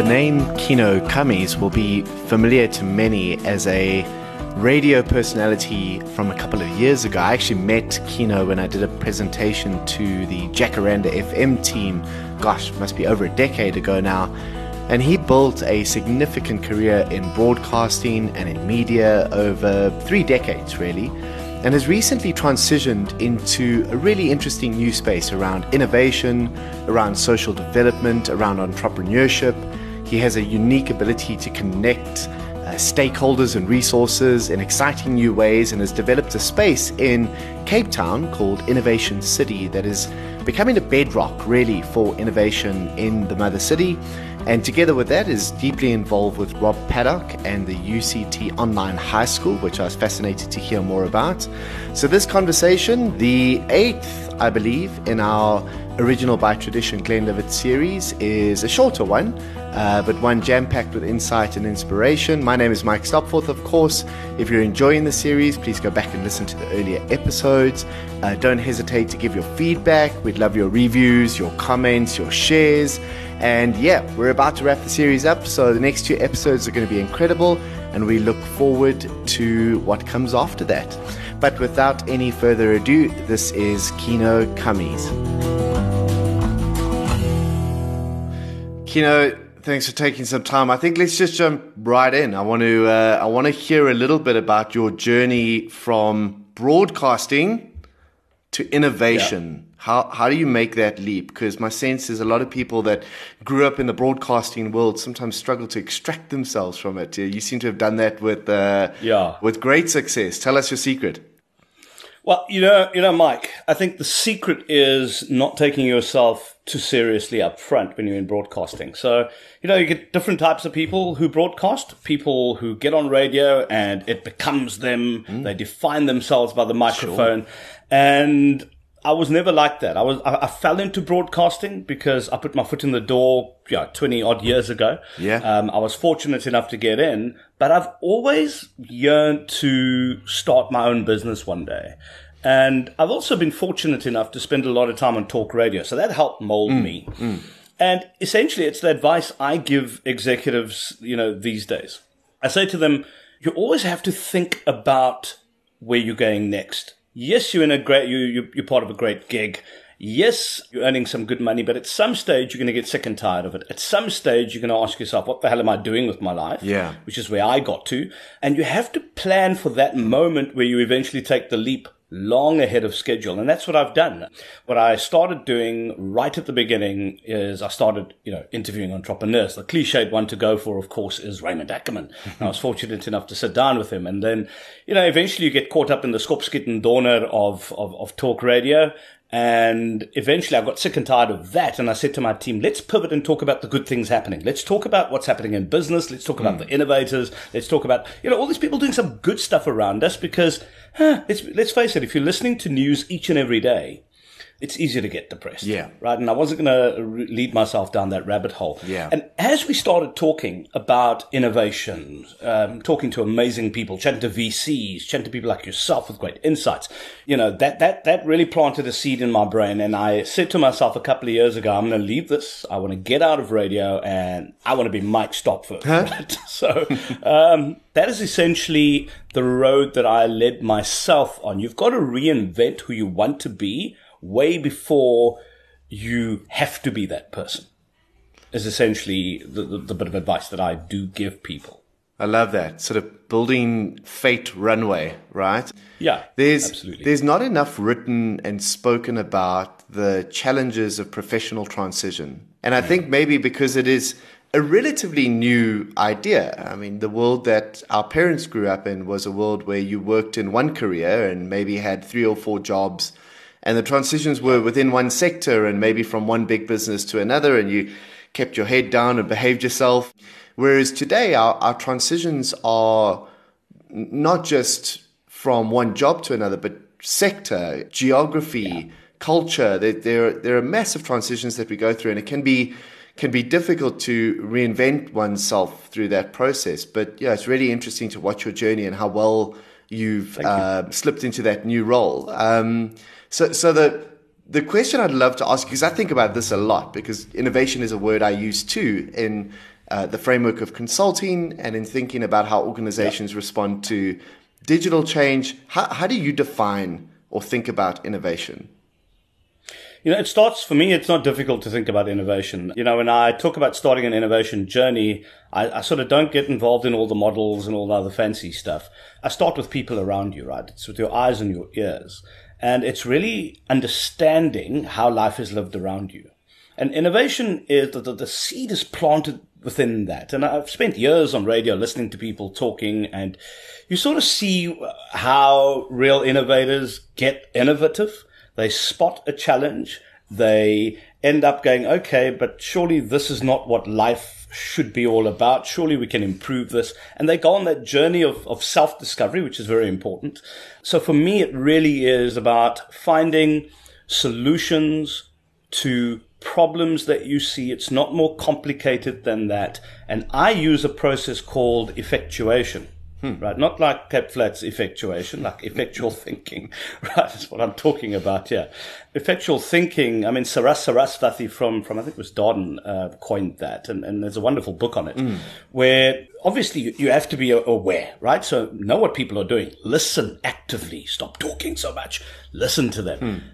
The name Kieno Kammies will be familiar to many as a radio personality from a couple of years ago. I actually met Kieno when I did a presentation to the Jacaranda FM team, gosh, must be over a decade ago now. And he built a significant career in broadcasting and in media over three decades, really, and has recently transitioned into a really interesting new space around innovation, around social development, around entrepreneurship. He has a unique ability to connect uh, stakeholders and resources in exciting new ways and has developed a space in Cape Town called Innovation City that is becoming a bedrock really for innovation in the mother city. And together with that is deeply involved with Rob Paddock and the UCT Online High School, which I was fascinated to hear more about. So, this conversation, the eighth, I believe, in our original by tradition Glenlivet series, is a shorter one uh, but one jam packed with insight and inspiration. My name is Mike Stopforth, of course. If you're enjoying the series, please go back and listen to the earlier episodes. Uh, don't hesitate to give your feedback. We'd love your reviews, your comments, your shares. And yeah, we're about to wrap the series up, so the next two episodes are going to be incredible, and we look forward to what comes after that. But without any further ado, this is Kieno Kammies. Kieno, thanks for taking some time. I think let's just jump right in. I want to uh, I want to hear a little bit about your journey from broadcasting to innovation. Yeah. How how do you make that leap? Because my sense is a lot of people that grew up in the broadcasting world sometimes struggle to extract themselves from it. You seem to have done that with uh, yeah with great success. Tell us your secret. Well, you know, you know, Mike, I think the secret is not taking yourself too seriously up front when you're in broadcasting. So, you know, you get different types of people who broadcast, people who get on radio and it becomes them. Mm. They define themselves by the microphone. Sure. And I was never like that. I was I, I, fell into broadcasting because I put my foot in the door, yeah, twenty odd years ago. Yeah. Um, I was fortunate enough to get in, but I've always yearned to start my own business one day. And I've also been fortunate enough to spend a lot of time on talk radio, so that helped mold mm, me. Mm. And essentially, it's the advice I give executives, you know, these days. I say to them, you always have to think about where you're going next yes, you're in a great, you, you, you're part of a great gig. Yes, you're earning some good money, but at some stage you're going to get sick and tired of it. At some stage you're going to ask yourself, what the hell am I doing with my life? Yeah. Which is where I got to. And you have to plan for that moment where you eventually take the leap long ahead of schedule. And that's what I've done. What I started doing right at the beginning is I started, you know, interviewing entrepreneurs. The cliched one to go for, of course, is Raymond Ackerman. I was fortunate enough to sit down with him. And then, you know, eventually you get caught up in the skopskitten donor of, of, of talk radio. And eventually I got sick and tired of that. And I said to my team, let's pivot and talk about the good things happening. Let's talk about what's happening in business. Let's talk about mm. the innovators. Let's talk about, you know, all these people doing some good stuff around us because, huh, let's, let's face it, if you're listening to news each and every day, it's easier to get depressed. Yeah. Right. And I wasn't going to re- lead myself down that rabbit hole. Yeah. And as we started talking about innovation, um, talking to amazing people, chatting to VCs, chatting to people like yourself with great insights, you know, that, that, that really planted a seed in my brain. And I said to myself a couple of years ago, I'm going to leave this. I want to get out of radio and I want to be Mike Stopforth. Huh? Right? So, um, that is essentially the road that I led myself on. You've got to reinvent who you want to be way before you have to be that person is essentially the, the, the, bit of advice that I do give people. I love that sort of building fate runway, right? Yeah, there's absolutely. there's not enough written and spoken about the challenges of professional transition, and I think maybe because it is a relatively new idea. I mean, the world that our parents grew up in was a world where you worked in one career and maybe had three or four jobs and the transitions were within one sector and maybe from one big business to another and you kept your head down and behaved yourself whereas today our, our transitions are not just from one job to another but sector geography yeah. culture there, there, there are massive transitions that we go through and it can be can be difficult to reinvent oneself through that process but yeah it's really interesting to watch your journey and how well you've uh, you. slipped into that new role um, so, so the the question I'd love to ask because I think about this a lot because innovation is a word I use too in uh, the framework of consulting and in thinking about how organizations respond to digital change, how, how do you define or think about innovation? You know, it starts for me, it's not difficult to think about innovation. You know, when I talk about starting an innovation journey, I, I, sort of don't get involved in all the models and all the other fancy stuff. I start with people around you, right? It's with your eyes and your ears. And it's really understanding how life is lived around you. And innovation is the, the seed is planted within that. And I've spent years on radio listening to people talking and you sort of see how real innovators get innovative they spot a challenge. They end up going, okay, but surely this is not what life should be all about. Surely we can improve this. And they go on that journey of, of self discovery, which is very important. So for me, it really is about finding solutions to problems that you see. It's not more complicated than that. And I use a process called effectuation. Hmm. Right, not like Cape Flats effectuation, like effectual thinking. Right, that's what I'm talking about here. Effectual thinking. I mean, Saras Sarasvathy from from I think it was Darden uh, coined that, and, and there's a wonderful book on it, mm. where obviously you, you have to be aware, right? So know what people are doing. Listen actively. Stop talking so much. Listen to them. Hmm.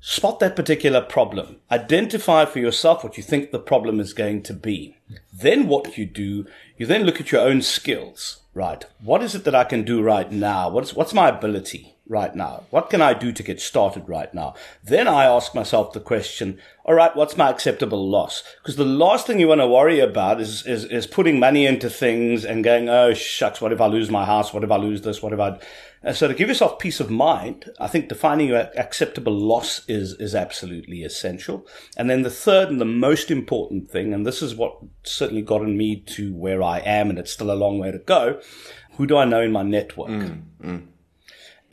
Spot that particular problem. Identify for yourself what you think the problem is going to be. Then what you do, you then look at your own skills right, what is it that I can do right now? What's, what's my ability right now? What can I do to get started right now? Then I ask myself the question, all right, what's my acceptable loss? Because the last thing you want to worry about is, is, is putting money into things and going, oh, shucks, what if I lose my house? What if I lose this? What if I, and so to give yourself peace of mind, I think defining your acceptable loss is, is absolutely essential. And then the third and the most important thing, and this is what certainly gotten me to where I am, and it's still a long way to go. Who do I know in my network? Mm, mm.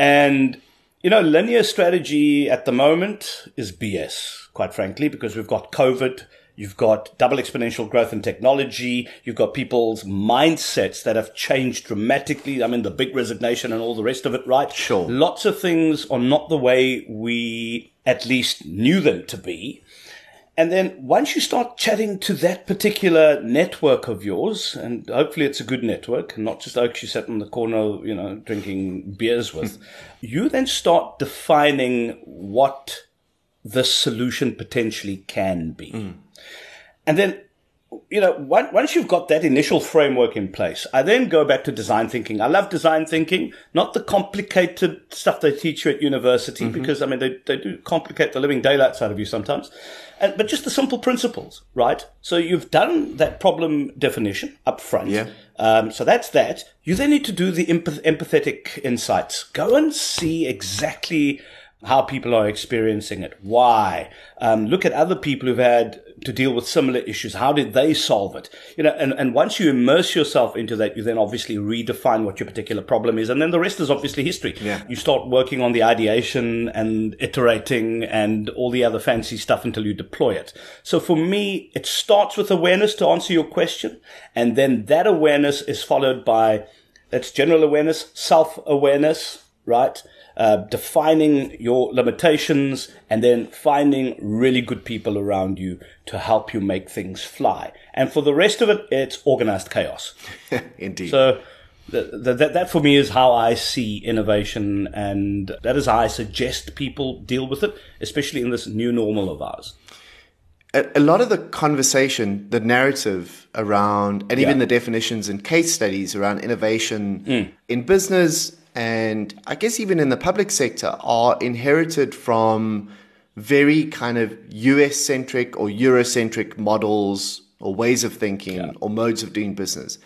And, you know, linear strategy at the moment is BS, quite frankly, because we've got COVID You've got double exponential growth in technology. You've got people's mindsets that have changed dramatically. I mean, the big resignation and all the rest of it, right? Sure. Lots of things are not the way we at least knew them to be. And then once you start chatting to that particular network of yours, and hopefully it's a good network, and not just oaks you sat in the corner, you know, drinking beers with, you then start defining what the solution potentially can be. Mm. And then, you know, once you've got that initial framework in place, I then go back to design thinking. I love design thinking, not the complicated stuff they teach you at university, mm-hmm. because I mean, they, they do complicate the living daylights out of you sometimes. And, but just the simple principles, right? So you've done that problem definition up front. Yeah. Um, so that's that. You then need to do the empath- empathetic insights. Go and see exactly how people are experiencing it, why. Um, look at other people who've had to deal with similar issues. How did they solve it? You know, and, and once you immerse yourself into that, you then obviously redefine what your particular problem is. And then the rest is obviously history. Yeah. You start working on the ideation and iterating and all the other fancy stuff until you deploy it. So for me, it starts with awareness to answer your question. And then that awareness is followed by, that's general awareness, self awareness, right? Uh, defining your limitations and then finding really good people around you to help you make things fly. And for the rest of it, it's organized chaos. Indeed. So that, that, that for me is how I see innovation and that is how I suggest people deal with it, especially in this new normal of ours a, lot of the conversation, the narrative around, and even yeah. the definitions and case studies around innovation mm. in business and I guess even in the public sector are inherited from very kind of US centric or Eurocentric models or ways of thinking yeah. or modes of doing business.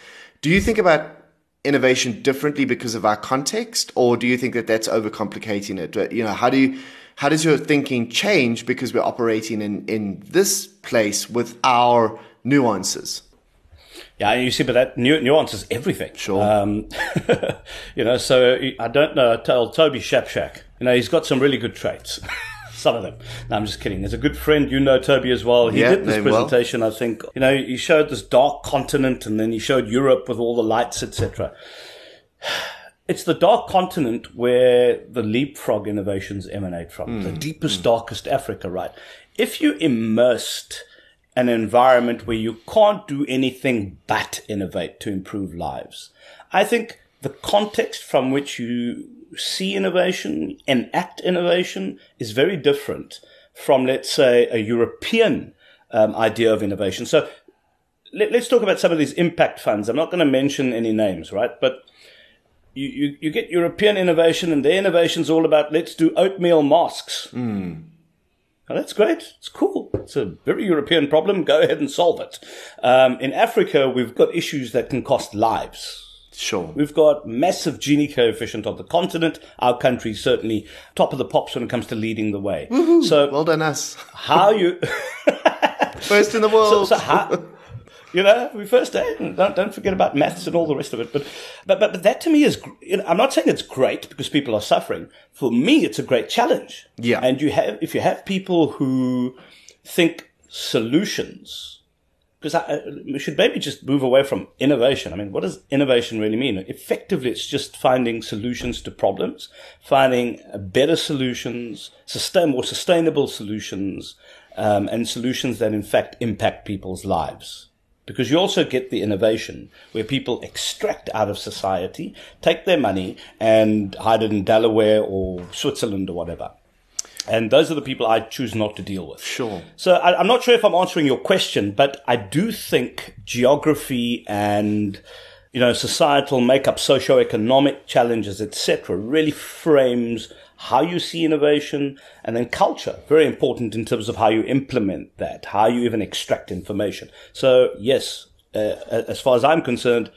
Do you think about innovation differently because of our context, or do you think that that's overcomplicating it? You know, how do you how does your thinking change because we're operating in in this place with our nuances? Yeah, you see, but that nuance is everything. Sure. Um, you know, so I don't know. Tell Toby Shapshak, you know, he's got some really good traits. some of them. No, I'm just kidding. There's a good friend, you know Toby as well. He yeah, did this presentation, well. I think. You know, he showed this dark continent and then he showed Europe with all the lights, etc. It's the dark continent where the leapfrog innovations emanate from. Mm. The deepest, mm. darkest Africa, right? If you immersed an environment where you can't do anything but innovate to improve lives. I think the context from which you see innovation, enact innovation, is very different from, let's say, a European um, idea of innovation. So let, us talk about some of these impact funds. I'm not going to mention any names, right? But you, you, you get European innovation, and their innovation is all about let's do oatmeal masks. Mm. Now, that's great. It's cool. It's a very European problem. Go ahead and solve it. Um, in Africa, we've got issues that can cost lives. Sure. We've got massive Gini coefficient on the continent. Our country's certainly top of the pops when it comes to leading the way. Woo-hoo. So well done us. How you first in the world? So, so how, you know, we first don't don't forget about maths and all the rest of it. But but but, but that to me is you know, I'm not saying it's great because people are suffering. For me, it's a great challenge. Yeah. And you have if you have people who think solutions because we should maybe just move away from innovation. I mean, what does innovation really mean? Effectively, it's just finding solutions to problems, finding better solutions, sustain more sustainable solutions, um, and solutions that in fact impact people's lives. Because you also get the innovation where people extract out of society, take their money and hide it in Delaware or Switzerland or whatever. And those are the people I choose not to deal with. Sure. So I, am not sure if I'm answering your question, but I do think geography and you know societal makeup, socioeconomic challenges, etc., really frames how you see innovation, and then culture, very important in terms of how you implement that, how you even extract information. So yes, uh, as far as I'm concerned,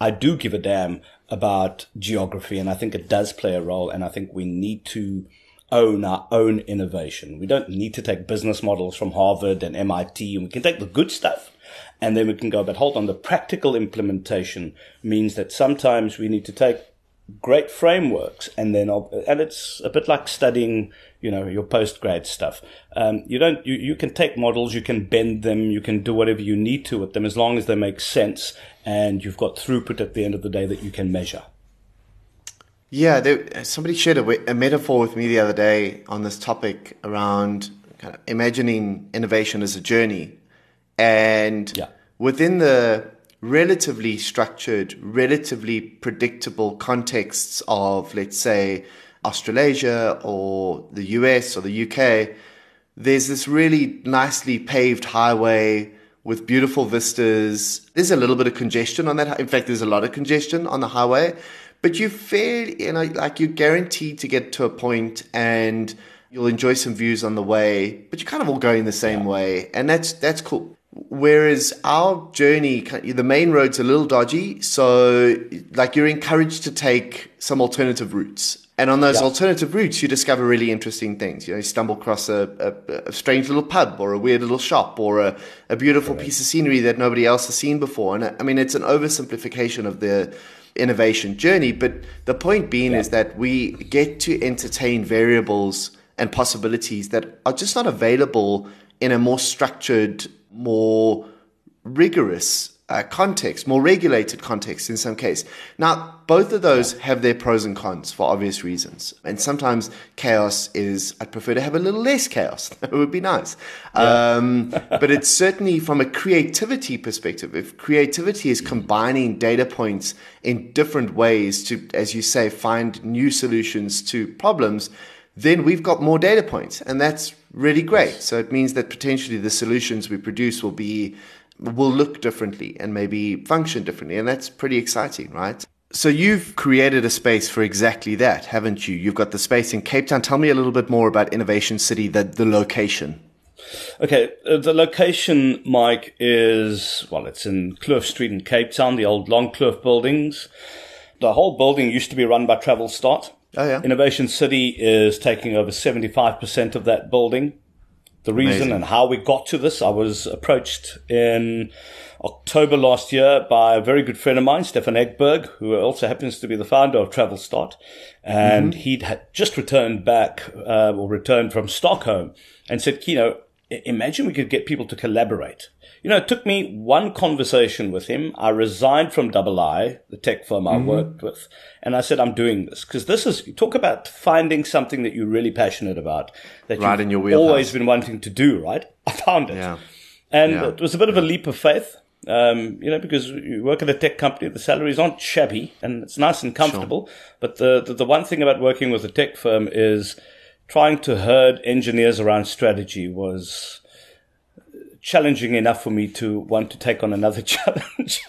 I do give a damn about geography, and I think it does play a role, and I think we need to own our own innovation. We don't need to take business models from Harvard and MIT, and we can take the good stuff and then we can go, but hold on, the practical implementation means that sometimes we need to take great frameworks and then, and it's a bit like studying, you know, your postgrad stuff. Um, you don't, you, you can take models, you can bend them, you can do whatever you need to with them as long as they make sense and you've got throughput at the end of the day that you can measure. Yeah, there, somebody shared a, a, metaphor with me the other day on this topic around kind of imagining innovation as a journey. And yeah. within the relatively structured, relatively predictable contexts of, let's say, Australasia or the US or the UK, there's this really nicely paved highway with beautiful vistas. There's a little bit of congestion on that. In fact, there's a lot of congestion on the highway but you feel you know like you're guaranteed to get to a point and you'll enjoy some views on the way but you're kind of all going the same way and that's that's cool whereas our journey the main road's a little dodgy so like you're encouraged to take some alternative routes and on those yeah. alternative routes, you discover really interesting things. You know, you stumble across a, a, a strange little pub or a weird little shop or a, a beautiful right. piece of scenery that nobody else has seen before. And uh, I mean, it's an oversimplification of the innovation journey. But the point being yeah. is that we get to entertain variables and possibilities that are just not available in a more structured, more rigorous uh, context, more regulated context in some case. Now, both of those have their pros and cons for obvious reasons. And sometimes chaos is, I'd prefer to have a little less chaos. That would be nice. Yeah. Um, but it's certainly from a creativity perspective. If creativity is combining data points in different ways to, as you say, find new solutions to problems, then we've got more data points. And that's really great. So it means that potentially the solutions we produce will be will look differently and maybe function differently. And that's pretty exciting, right? So you've created a space for exactly that, haven't you? You've got the space in Cape Town. Tell me a little bit more about Innovation City, the, the location. Okay, uh, the location, Mike, is, well, it's in Kloof Street in Cape Town, the old Long Kloof buildings. The whole building used to be run by Travelstart. Oh, yeah. Innovation City is taking over 75% of that building the reason Amazing. and how we got to this. I was approached in October last year by a very good friend of mine, Stefan Ekberg, who also happens to be the founder of Travelstart. And mm-hmm. he'd had just returned back, uh, or returned from Stockholm and said, Kieno, imagine we could get people to collaborate. You know, it took me one conversation with him. I resigned from Double I, the tech firm I mm-hmm. worked with, and I said, I'm doing this because this is, talk about finding something that you're really passionate about that right you've in your always been wanting to do, right? I found it. Yeah. And Yeah. it was a bit of a leap of faith, um, you know, because you work at a tech company, the salaries aren't shabby and it's nice and comfortable. But the, the, the one thing about working with a tech firm is trying to herd engineers around strategy was challenging enough for me to want to take on another challenge.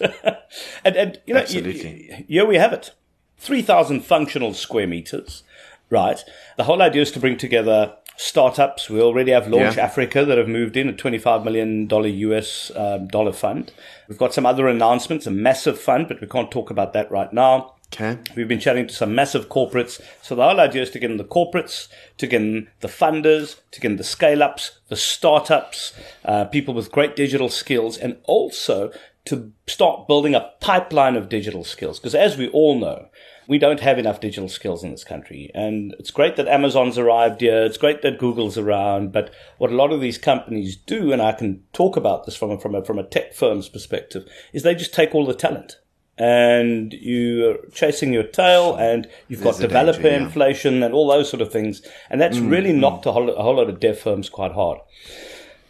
and, and, you know, Absolutely. y- here we have it 3,000 functional square meters, right? The whole idea is to bring together startups. We already have Launch Yeah. Africa that have moved in a $25 million US um, dollar fund. We've got some other announcements, a massive fund, but we can't talk about that right now. Okay. We've been chatting to some massive corporates. So the whole idea is to get in the corporates, to get in the funders, to get in the scale ups, the startups, uh, people with great digital skills, and also to start building a pipeline of digital skills. Because as we all know, we don't have enough digital skills in this country. And it's great that Amazon's arrived here. It's great that Google's around. But what a lot of these companies do, and I can talk about this from a, from a, from a tech firm's perspective, is they just take all the talent and you're chasing your tail and you've There's got a danger, developer yeah. inflation and all those sort of things. And that's really knocked a whole, a whole lot of dev firms quite hard.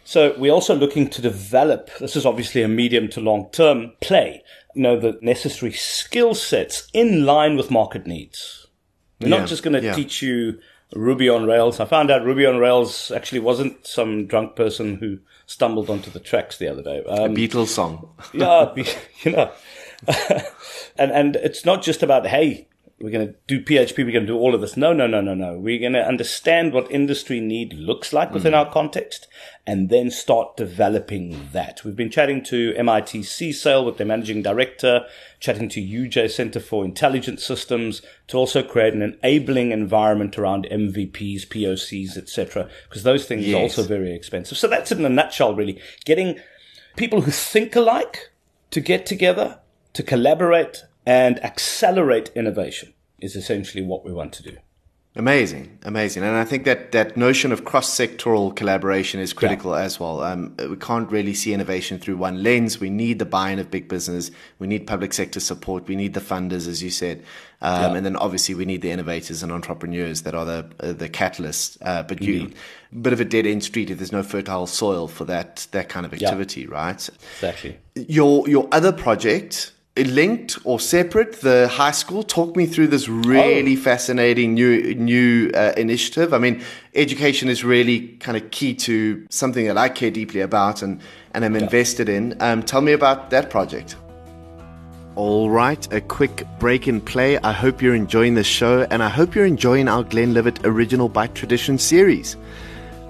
So we're also looking to develop, this is obviously a medium to long term play, you know, the necessary skill sets in line with market needs. We're Yeah, not just going to yeah. teach you Ruby on Rails. I found out Ruby on Rails actually wasn't some drunk person who stumbled onto the tracks the other day. Um, Beatles song. yeah, you know, and and it's not just about hey, we're going to do PHP, we're going to do all of this. No, no, no, no, no. We're going to understand what industry need looks like within mm. our context, and then start developing that. We've been chatting to MIT CSAIL with their managing director, chatting to UJ Center for Intelligent Systems to also create an enabling environment around MVPs, POCs, etc. Because those things are also very expensive. So that's it in a nutshell, really. Getting people who think alike to get together, to collaborate and accelerate innovation is essentially what we want to do. Amazing, amazing, and I think that that notion of cross-sectoral collaboration is critical as well. Um, we can't really see innovation through one lens. We need the buy-in of big business. We need public sector support. We need the funders, as you said, um, Yeah. and then obviously we need the innovators and entrepreneurs that are the uh, the catalysts. Uh, but you, bit of a dead end street if there's no fertile soil for that that kind of activity, right? Exactly. your your other project linked or separate the high school talk me through this really fascinating new new uh, initiative i mean education is really kind of key to something that i care deeply about and and i'm invested in um, tell me about that project all right, a quick break and play. I hope you're enjoying this show, and I hope you're enjoying our Glenlivet Original By Tradition series.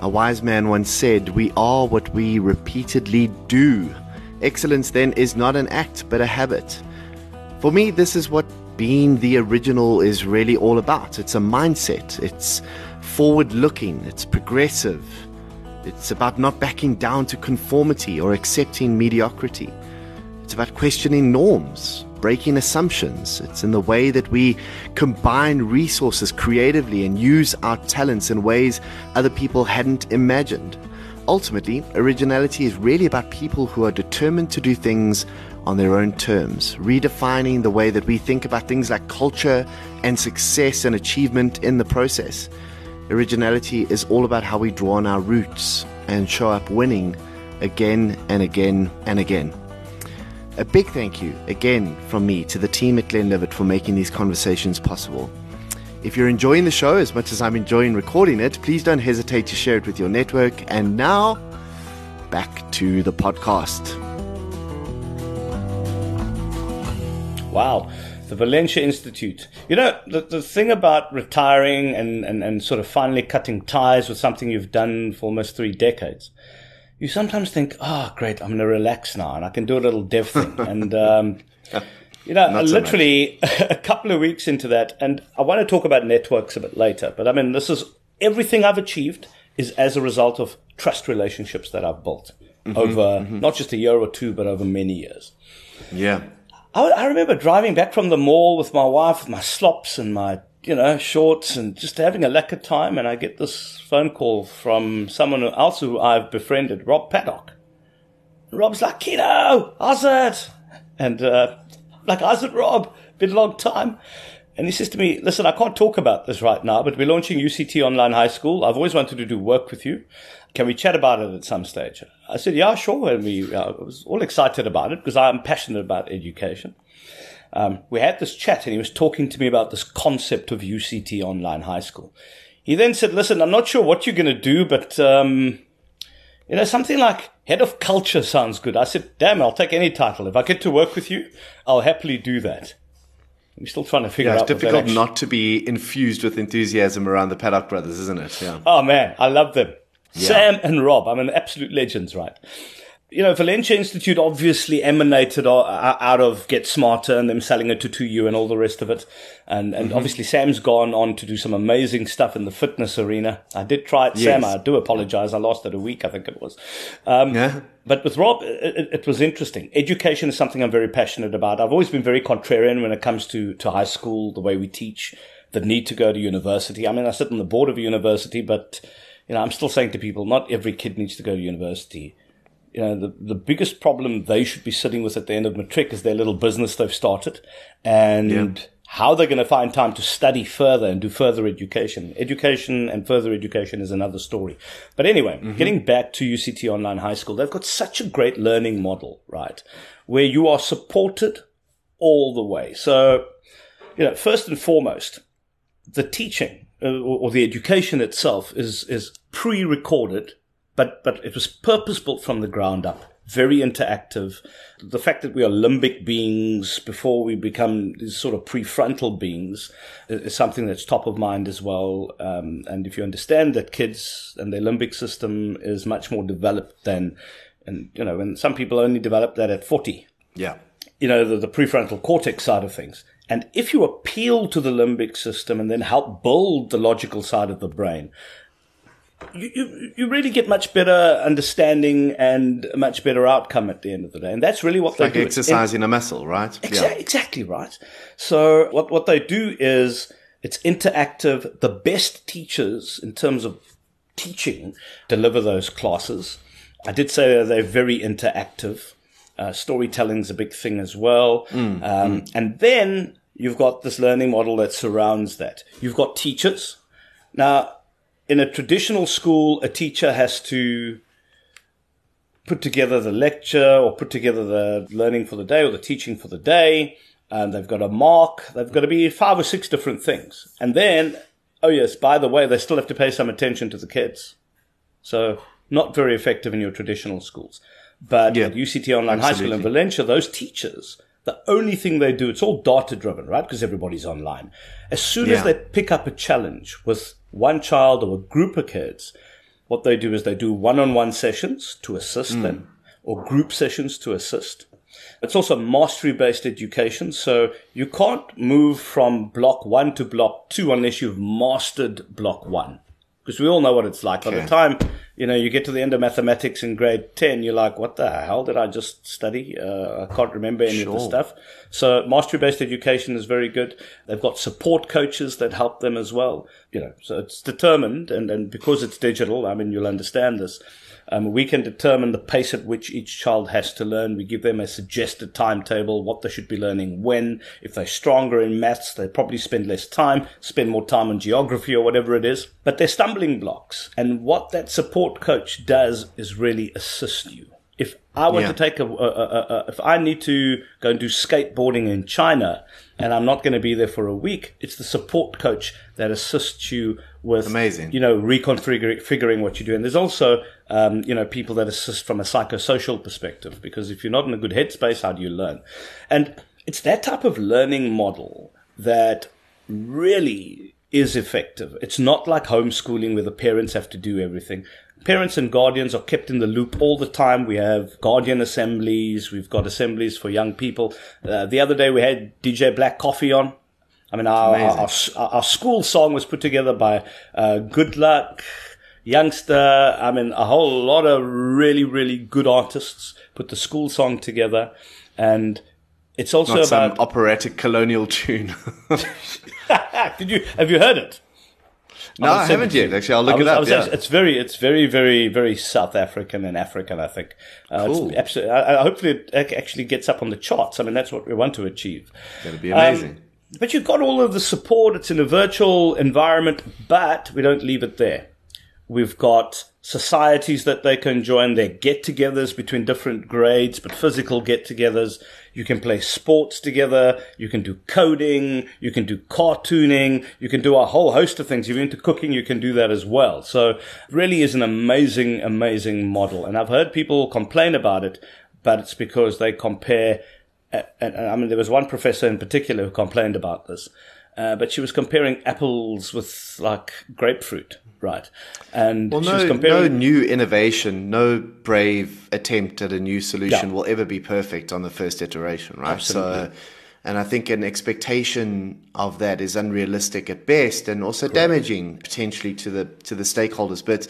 A wise man once said, We are what we repeatedly do. Excellence then is not an act, but a habit. For me, this is what being the original is really all about. It's a mindset, it's forward looking, it's progressive, it's about not backing down to conformity or accepting mediocrity. It's about questioning norms, breaking assumptions. It's in the way that we combine resources creatively and use our talents in ways other people hadn't imagined. Ultimately, originality is really about people who are determined to do things on their own terms, redefining the way that we think about things like culture and success and achievement in the process. Originality is all about how we draw on our roots and show up winning again and again and again. A big thank you again from me to the team at Glenlivet for making these conversations possible. If you're enjoying the show as much as I'm enjoying recording it, please don't hesitate to share it with your network. And now, back to the podcast. Wow. The Valenture Institute. You know, the, the thing about retiring and, and, and sort of finally cutting ties with something you've done for almost three decades, you sometimes think, oh, great, I'm going to relax now and I can do a little dev thing. and, um, you know, Not so literally a couple of weeks into that, and I want to talk about networks a bit later, but I mean, this is everything I've achieved is as a result of trust relationships that I've built over not just a year or two, but over many years. Yeah. I, I remember driving back from the mall with my wife, with my slops and my, you know, shorts and just having a lekker time. And I get this phone call from someone else who I've befriended, Rob Paddock. And Rob's like, Kieno, how's it? And, uh, like, how's it, Rob? Been a long time. And he says to me, listen, I can't talk about this right now, but we're launching UCT Online High School. I've always wanted to do work with you. can we chat about it at some stage? I said, yeah, sure. And we, uh, I was all excited about it because I'm passionate about education. Um, we had this chat and he was talking to me about this concept of UCT online high school. He then said, listen, I'm not sure what you're going to do, but, um, you know, something like head of culture sounds good. I said, damn, I'll take any title. If I get to work with you, I'll happily do that. I'm still trying to figure yeah, out. It's difficult not to be infused with enthusiasm around the Paddock brothers, isn't it? Yeah. Oh man, I love them. Yeah. Sam and Rob, I mean, absolute legends, right? You know, Valenture Institute obviously emanated out of GetSmarter and them selling it to 2U and all the rest of it. And, and mm-hmm. obviously Sam's gone on to do some amazing stuff in the fitness arena. I did try it, yes. Sam. I do apologize. I lost it a week, I think it was. Um, yeah. But with Rob, it, it, was interesting. Education is something I'm very passionate about. I've always been very contrarian when it comes to, to high school, the way we teach, the need to go to university. I mean, I sit on the board of a university, but, you know, I'm still saying to people, not every kid needs to go to university you know, the, the biggest problem they should be sitting with at the end of matric is their little business they've started and how they're going to find time to study further and do further education. Education and further education is another story. But anyway, mm-hmm. getting back to UCT Online High School, they've got such a great learning model, right? Where you are supported all the way. So, you know, first and foremost, the teaching uh, or, or the education itself is, is pre-recorded but but it was purpose built from the ground up very interactive. The fact that we are limbic beings before we become these sort of prefrontal beings is something that's top of mind as well. Um, and if you understand that kids and their limbic system is much more developed than, and you know, and some people only develop that at 40. Yeah. You know, the, the prefrontal cortex side of things. And if you appeal to the limbic system and then help build the logical side of the brain, you, you, you really get much better understanding and a much better outcome at the end of the day. And that's really what it's they like do. exercising a muscle, right? Exa- yeah. Exactly right. So what, what they do is it's interactive. The best teachers in terms of teaching deliver those classes. I did say they're very interactive. Uh, storytelling's a big thing as well. Mm, um, mm. And then you've got this learning model that surrounds that. You've got teachers. Now, in a traditional school, a teacher has to put together the lecture or put together the learning for the day or the teaching for the day. And they've got a mark. They've got to be five or six different things. And then, oh yes, by the way, they still have to pay some attention to the kids. So not very effective in your traditional schools. But yeah, at UCT Online absolutely. High School in Valenture, those teachers, the only thing they do, it's all data driven, right? Because everybody's online. As soon yeah. as they pick up a challenge with one child or a group of kids, what they do is they do one-on-one sessions to assist mm. them or group sessions to assist. It's also mastery-based education. So you can't move from block one to block two unless you've mastered block one because we all know what it's like. Okay. By the time you know you get to the end of mathematics in grade ten, you're like, "What the hell did I just study? Uh, I can't remember any sure. of the stuff." So mastery-based education is very good. They've got support coaches that help them as well. You know, so it's determined, and and because it's digital, I mean, you'll understand this. Um, we can determine the pace at which each child has to learn. We give them a suggested timetable, what they should be learning when. If they're stronger in maths, they probably spend less time, spend more time on geography or whatever it is. But they're stumbling blocks. And what that support coach does is really assist you. If I want yeah. to take a, a, a, a, if I need to go and do skateboarding in China and I'm not going to be there for a week, it's the support coach that assists you with amazing, you know, reconfiguring figuring what you do. And there's also, um, you know, people that assist from a psychosocial perspective because if you're not in a good headspace, how do you learn? And it's that type of learning model that really is effective. It's not like homeschooling where the parents have to do everything parents and guardians are kept in the loop all the time. We have guardian assemblies. We've got assemblies for young people. Uh, the other day we had DJ Black Coffee on. I mean, our, our, our, school song was put together by uh, Good Luck, Youngster. I mean, a whole lot of really, really good artists put the school song together. And it's also Not about operatic colonial tune. Did you have you heard it? No, I, I haven't yet. Actually, I'll look was, it up. Yeah. it's very, it's very, very, very South African and African. I think. Uh, cool. absolutely. I, I, hopefully, it actually gets up on the charts. I mean, that's what we want to achieve. That'd be amazing. Um, but you've got all of the support. It's in a virtual environment, but we don't leave it there. We've got societies that they can join, their get togethers between different grades, but physical get togethers. You can play sports together. You can do coding. You can do cartooning. You can do a whole host of things. If you're into cooking, you can do that as well. So really is an amazing, amazing model. And I've heard people complain about it, but it's because they compare. And I mean, there was one professor in particular who complained about this, uh, but she was comparing apples with like grapefruit right? And well, no, comparing- no new innovation, no brave attempt at a new solution yeah. will ever be perfect on the first iteration, right? Absolutely. So, and I think an expectation of that is unrealistic at best, and also Correct. damaging potentially to the to the stakeholders. But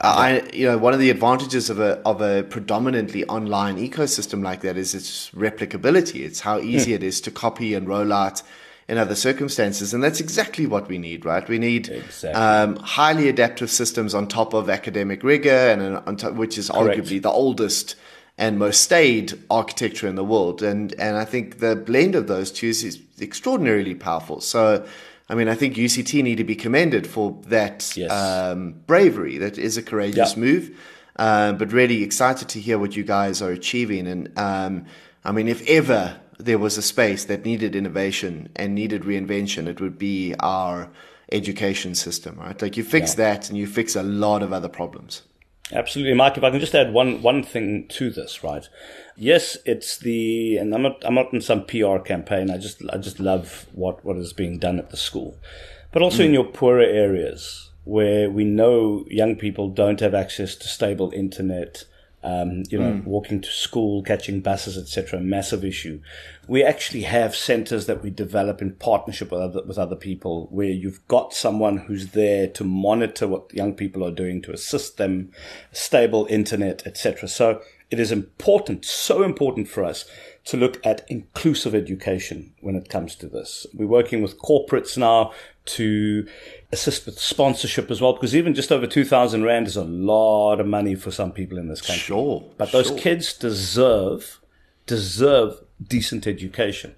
uh, I, you know, one of the advantages of a of a predominantly online ecosystem like that is its replicability. It's how easy mm. it is to copy and roll out in other circumstances. And that's exactly what we need, right? We need exactly. um, highly adaptive systems on top of academic rigor, and on top, which is Correct. arguably the oldest and most staid architecture in the world. And and I think the blend of those two is, is extraordinarily powerful. So. I mean, I think UCT need to be commended for that yes. um, bravery. That is a courageous move. Um, but really excited to hear what you guys are achieving. And um, I mean, if ever there was a space that needed innovation and needed reinvention, it would be our education system, right? Like you fix yeah. that and you fix a lot of other problems. Absolutely, Mike. If I can just add one one thing to this, right? Yes, it's the and I'm not I'm not in some PR campaign. I just I just love what what is being done at the school, but also mm. in your poorer areas where we know young people don't have access to stable internet, um, you know, mm. walking to school, catching buses, etc. Massive issue. We actually have centers that we develop in partnership with other, with other people where you've got someone who's there to monitor what young people are doing, to assist them, stable internet, etc. So it is important, so important for us to look at inclusive education when it comes to this. We're working with corporates now to assist with sponsorship as well, because even just over 2,000 Rand is a lot of money for some people in this country. Sure. But those sure. kids deserve, deserve decent education.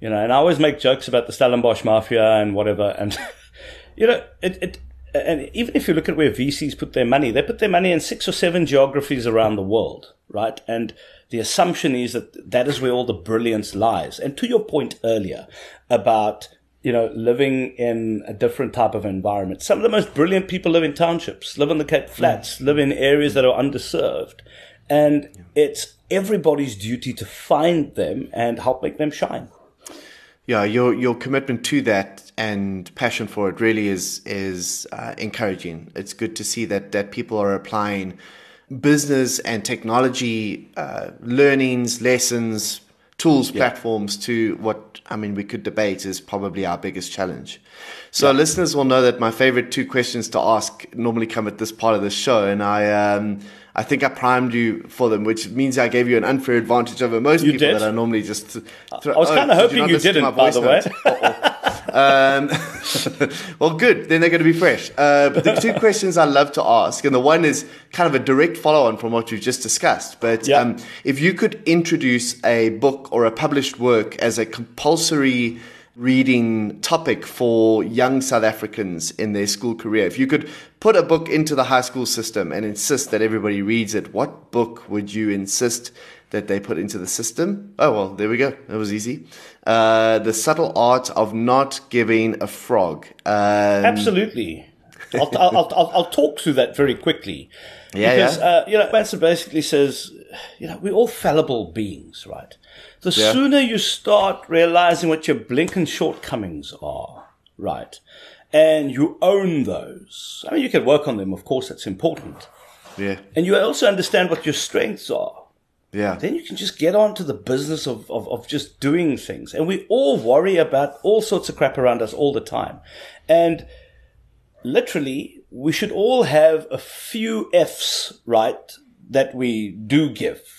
You know, and I always make jokes about the Stellenbosch Mafia and whatever. And, you know, it, it, and even if you look at where VCs put their money, they put their money in six or seven geographies around the world, right? And the assumption is that that is where all the brilliance lies. And to your point earlier about you know, living in a different type of environment. Some of the most brilliant people live in townships, live in the Cape Flats, live in areas that are underserved. And it's everybody's duty to find them and help make them shine. Yeah, your your commitment to that and passion for it really is is uh, encouraging. It's good to see that that people are applying business and technology uh, learnings, lessons, tools, yeah. platforms to what I mean we could debate is probably our biggest challenge. So yeah. listeners will know that my favorite two questions to ask normally come at this part of the show, and I um, I think I primed you for them, which means I gave you an unfair advantage over most you people did? that I normally just. Throw, I was kind of oh, hoping you, you didn't, by the way. um, well, good. Then they're going to be fresh. Uh, but the two questions I love to ask, and the one is kind of a direct follow on from what you've just discussed. But yeah. um, if you could introduce a book or a published work as a compulsory reading topic for young South Africans in their school career. If you could put a book into the high school system and insist that everybody reads it, what book would you insist that they put into the system? Oh, well, there we go. That was easy. Uh, the subtle art of not giving a frog. Um, Absolutely. I'll, I'll, I'll, I'll, talk through that very quickly. Yeah, because, yeah. Uh, you know, Manson basically says, you know, we're all fallible beings, right? The yeah. sooner you start realizing what your blinking shortcomings are, right? And you own those. I mean, you can work on them, of course, that's important. Yeah. And you also understand what your strengths are. Yeah. Then you can just get on to the business of, of, of just doing things. And we all worry about all sorts of crap around us all the time. And literally, we should all have a few F's, right, that we do give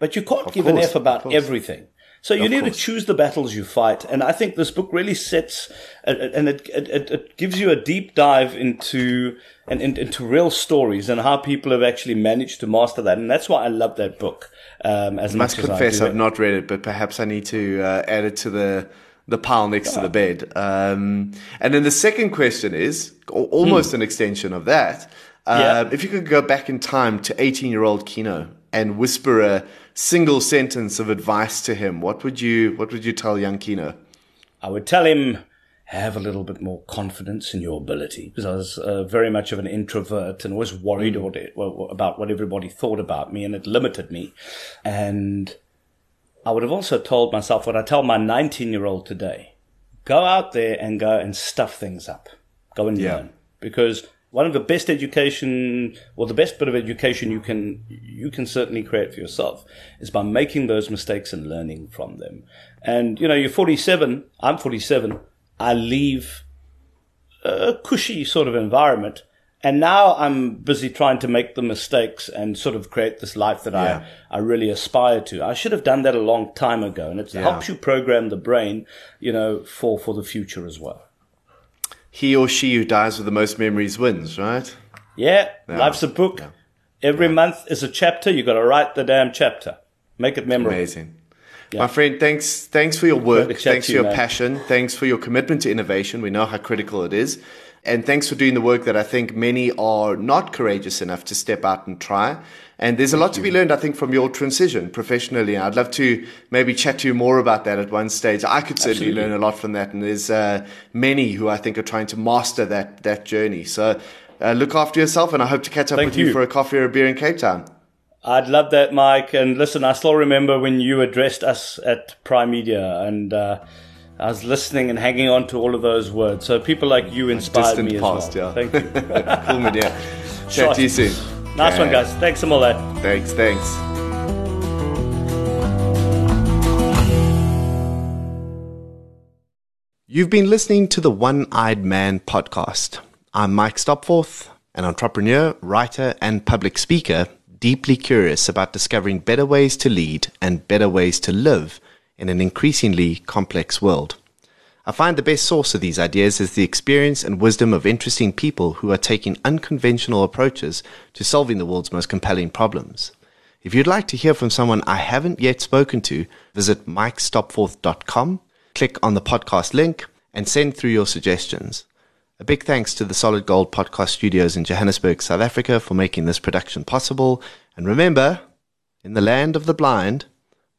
but you can't of give course, an F about everything. So you of need course. to choose the battles you fight. And I think this book really sets, and it, it, it gives you a deep dive into, and into real stories and how people have actually managed to master that. And that's why I love that book. Um, as I must confess, I've not read it, but perhaps I need to uh, add it to the the pile next to the bed. Um, and then the second question is almost an extension of that. Uh, Yeah. If you could go back in time to 18 year old Kieno and whisper a single sentence of advice to him, what would you, what would you tell young Kieno? I would tell him, have a little bit more confidence in your ability because I was uh, very much of an introvert and always worried it, about what everybody thought about me and it limited me. And I would have also told myself what I tell my 19 year old today go out there and go and stuff things up, go and Yeah. learn because one of the best education or the best bit of education you can you can certainly create for yourself is by making those mistakes and learning from them. And you know you're 47 i'm 47 i leave a cushy sort of environment and now i'm busy trying to make the mistakes and sort of create this life that Yeah. i i really aspire to. I should have done that a long time ago and it helps you program the brain you know for for the future as well He or she who dies with the most memories wins, right? Yeah, life's a book. Every month is a chapter. You've got to write the damn chapter. Make it memorable. Amazing. My friend, thanks thanks for your work. Great to chat Thanks for your man. passion. Thanks for your commitment to innovation. We know how critical it is. And thanks for doing the work that I think many are not courageous enough to step out and try. And there's a lot to be learned, I think, from your transition professionally. I'd love to maybe chat to you more about that at one stage. I could certainly Absolutely. learn a lot from that. And there's uh, many who I think are trying to master that, that journey. So uh, look after yourself, and I hope to catch up Thank with you. you. for a coffee or a beer in Cape Town. I'd love that, Mike. And listen, I still remember when you addressed us at Primedia, and uh, I was listening and hanging on to all of those words. So people like you inspired me as past, well. yeah. Thank you. cool, man. Yeah. Chat Sure. to you soon. nice one, guys. Thanks a lot. Thanks, thanks. You've been listening to the One Eyed Man podcast. I'm Mike Stopforth, an entrepreneur, writer, and public speaker, deeply curious about discovering better ways to lead and better ways to live in an increasingly complex world. I find the best source of these ideas is the experience and wisdom of interesting people who are taking unconventional approaches to solving the world's most compelling problems. If you'd like to hear from someone I haven't yet spoken to, visit mikestopforth.com, click on the podcast link, and send through your suggestions. A big thanks to the Solid Gold Podcast Studios in Johannesburg, South Africa for making this production possible. And remember, in the land of the blind,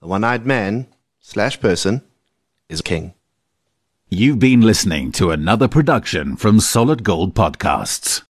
the one-eyed man slash person is king. You've been listening to another production from Solid Gold Podcasts.